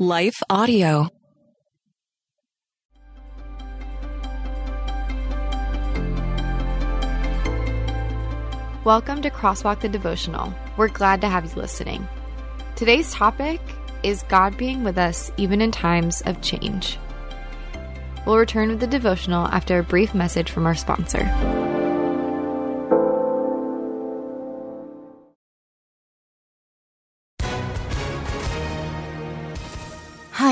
Life Audio. Welcome to Crosswalk the Devotional. We're glad to have you listening. Today's topic is God being with us even in times of change. We'll return with the devotional after a brief message from our sponsor.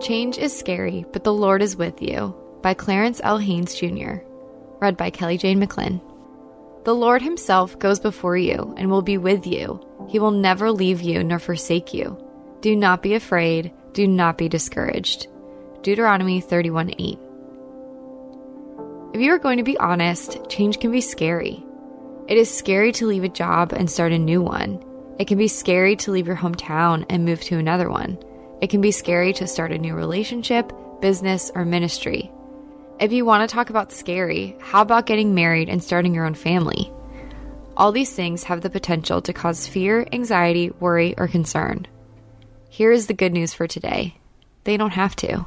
Change is Scary, but the Lord is with you by Clarence L. Haynes Jr., read by Kelly Jane McClin. The Lord Himself goes before you and will be with you. He will never leave you nor forsake you. Do not be afraid. Do not be discouraged. Deuteronomy 31 8. If you are going to be honest, change can be scary. It is scary to leave a job and start a new one. It can be scary to leave your hometown and move to another one. It can be scary to start a new relationship, business, or ministry. If you want to talk about scary, how about getting married and starting your own family? All these things have the potential to cause fear, anxiety, worry, or concern. Here is the good news for today they don't have to.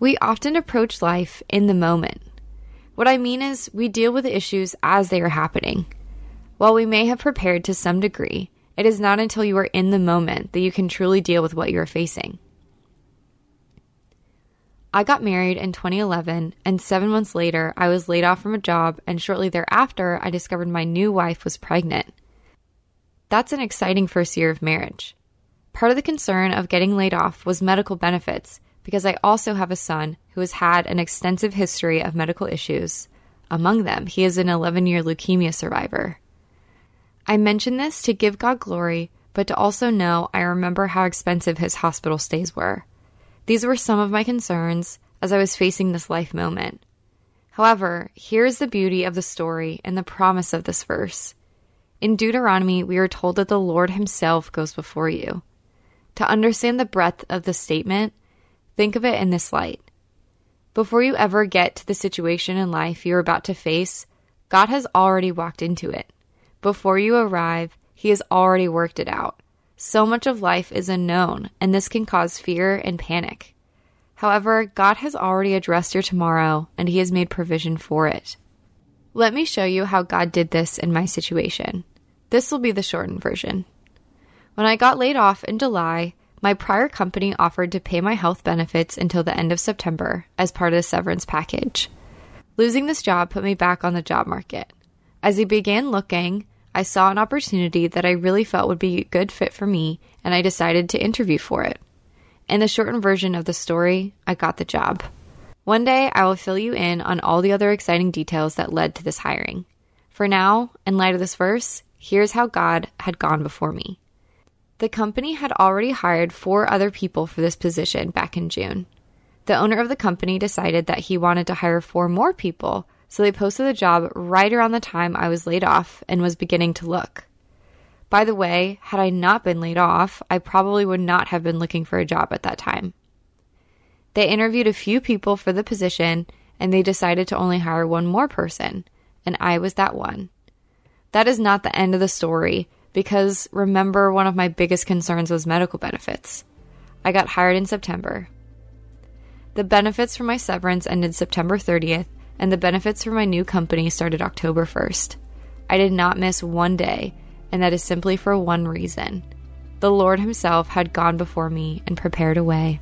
We often approach life in the moment. What I mean is, we deal with issues as they are happening. While we may have prepared to some degree, it is not until you are in the moment that you can truly deal with what you are facing. I got married in 2011, and seven months later, I was laid off from a job, and shortly thereafter, I discovered my new wife was pregnant. That's an exciting first year of marriage. Part of the concern of getting laid off was medical benefits, because I also have a son who has had an extensive history of medical issues. Among them, he is an 11 year leukemia survivor. I mention this to give God glory, but to also know I remember how expensive his hospital stays were. These were some of my concerns as I was facing this life moment. However, here is the beauty of the story and the promise of this verse. In Deuteronomy, we are told that the Lord Himself goes before you. To understand the breadth of the statement, think of it in this light. Before you ever get to the situation in life you're about to face, God has already walked into it. Before you arrive, He has already worked it out. So much of life is unknown, and this can cause fear and panic. However, God has already addressed your tomorrow, and He has made provision for it. Let me show you how God did this in my situation. This will be the shortened version. When I got laid off in July, my prior company offered to pay my health benefits until the end of September as part of the severance package. Losing this job put me back on the job market. As I began looking, I saw an opportunity that I really felt would be a good fit for me, and I decided to interview for it. In the shortened version of the story, I got the job. One day, I will fill you in on all the other exciting details that led to this hiring. For now, in light of this verse, here's how God had gone before me. The company had already hired four other people for this position back in June. The owner of the company decided that he wanted to hire four more people so they posted the job right around the time I was laid off and was beginning to look. By the way, had I not been laid off, I probably would not have been looking for a job at that time. They interviewed a few people for the position and they decided to only hire one more person, and I was that one. That is not the end of the story because remember, one of my biggest concerns was medical benefits. I got hired in September. The benefits for my severance ended September 30th, and the benefits for my new company started October 1st. I did not miss one day, and that is simply for one reason the Lord Himself had gone before me and prepared a way.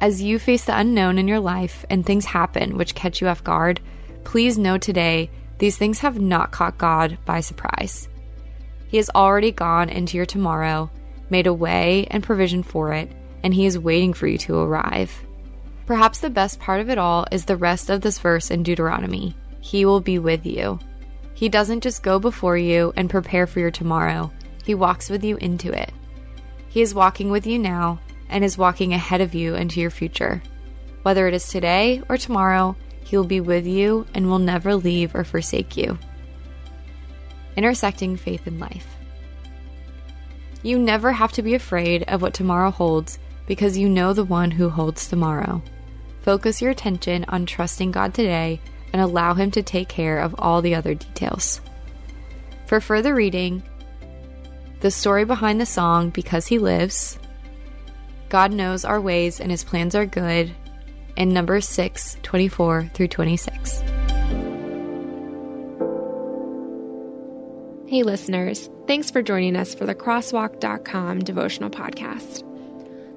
As you face the unknown in your life and things happen which catch you off guard, please know today these things have not caught God by surprise. He has already gone into your tomorrow, made a way and provision for it, and He is waiting for you to arrive. Perhaps the best part of it all is the rest of this verse in Deuteronomy He will be with you. He doesn't just go before you and prepare for your tomorrow, He walks with you into it. He is walking with you now and is walking ahead of you into your future. Whether it is today or tomorrow, He will be with you and will never leave or forsake you. Intersecting faith and life. You never have to be afraid of what tomorrow holds because you know the one who holds tomorrow. Focus your attention on trusting God today and allow Him to take care of all the other details. For further reading, the story behind the song Because He Lives, God knows our ways and His plans are good, and Numbers 6 24 through 26. Hey, listeners, thanks for joining us for the Crosswalk.com devotional podcast.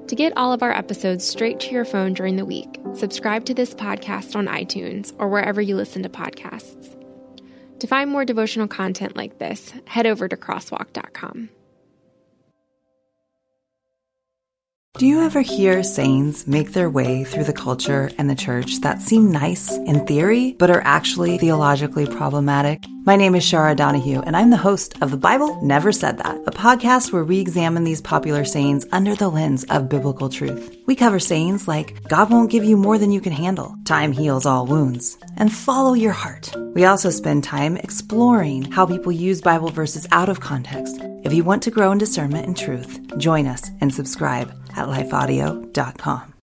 To get all of our episodes straight to your phone during the week, subscribe to this podcast on iTunes or wherever you listen to podcasts. To find more devotional content like this, head over to crosswalk.com. Do you ever hear sayings make their way through the culture and the church that seem nice in theory, but are actually theologically problematic? My name is Shara Donahue, and I'm the host of The Bible Never Said That, a podcast where we examine these popular sayings under the lens of biblical truth. We cover sayings like, God won't give you more than you can handle, time heals all wounds, and follow your heart. We also spend time exploring how people use Bible verses out of context. If you want to grow in discernment and truth, join us and subscribe at lifeaudio.com.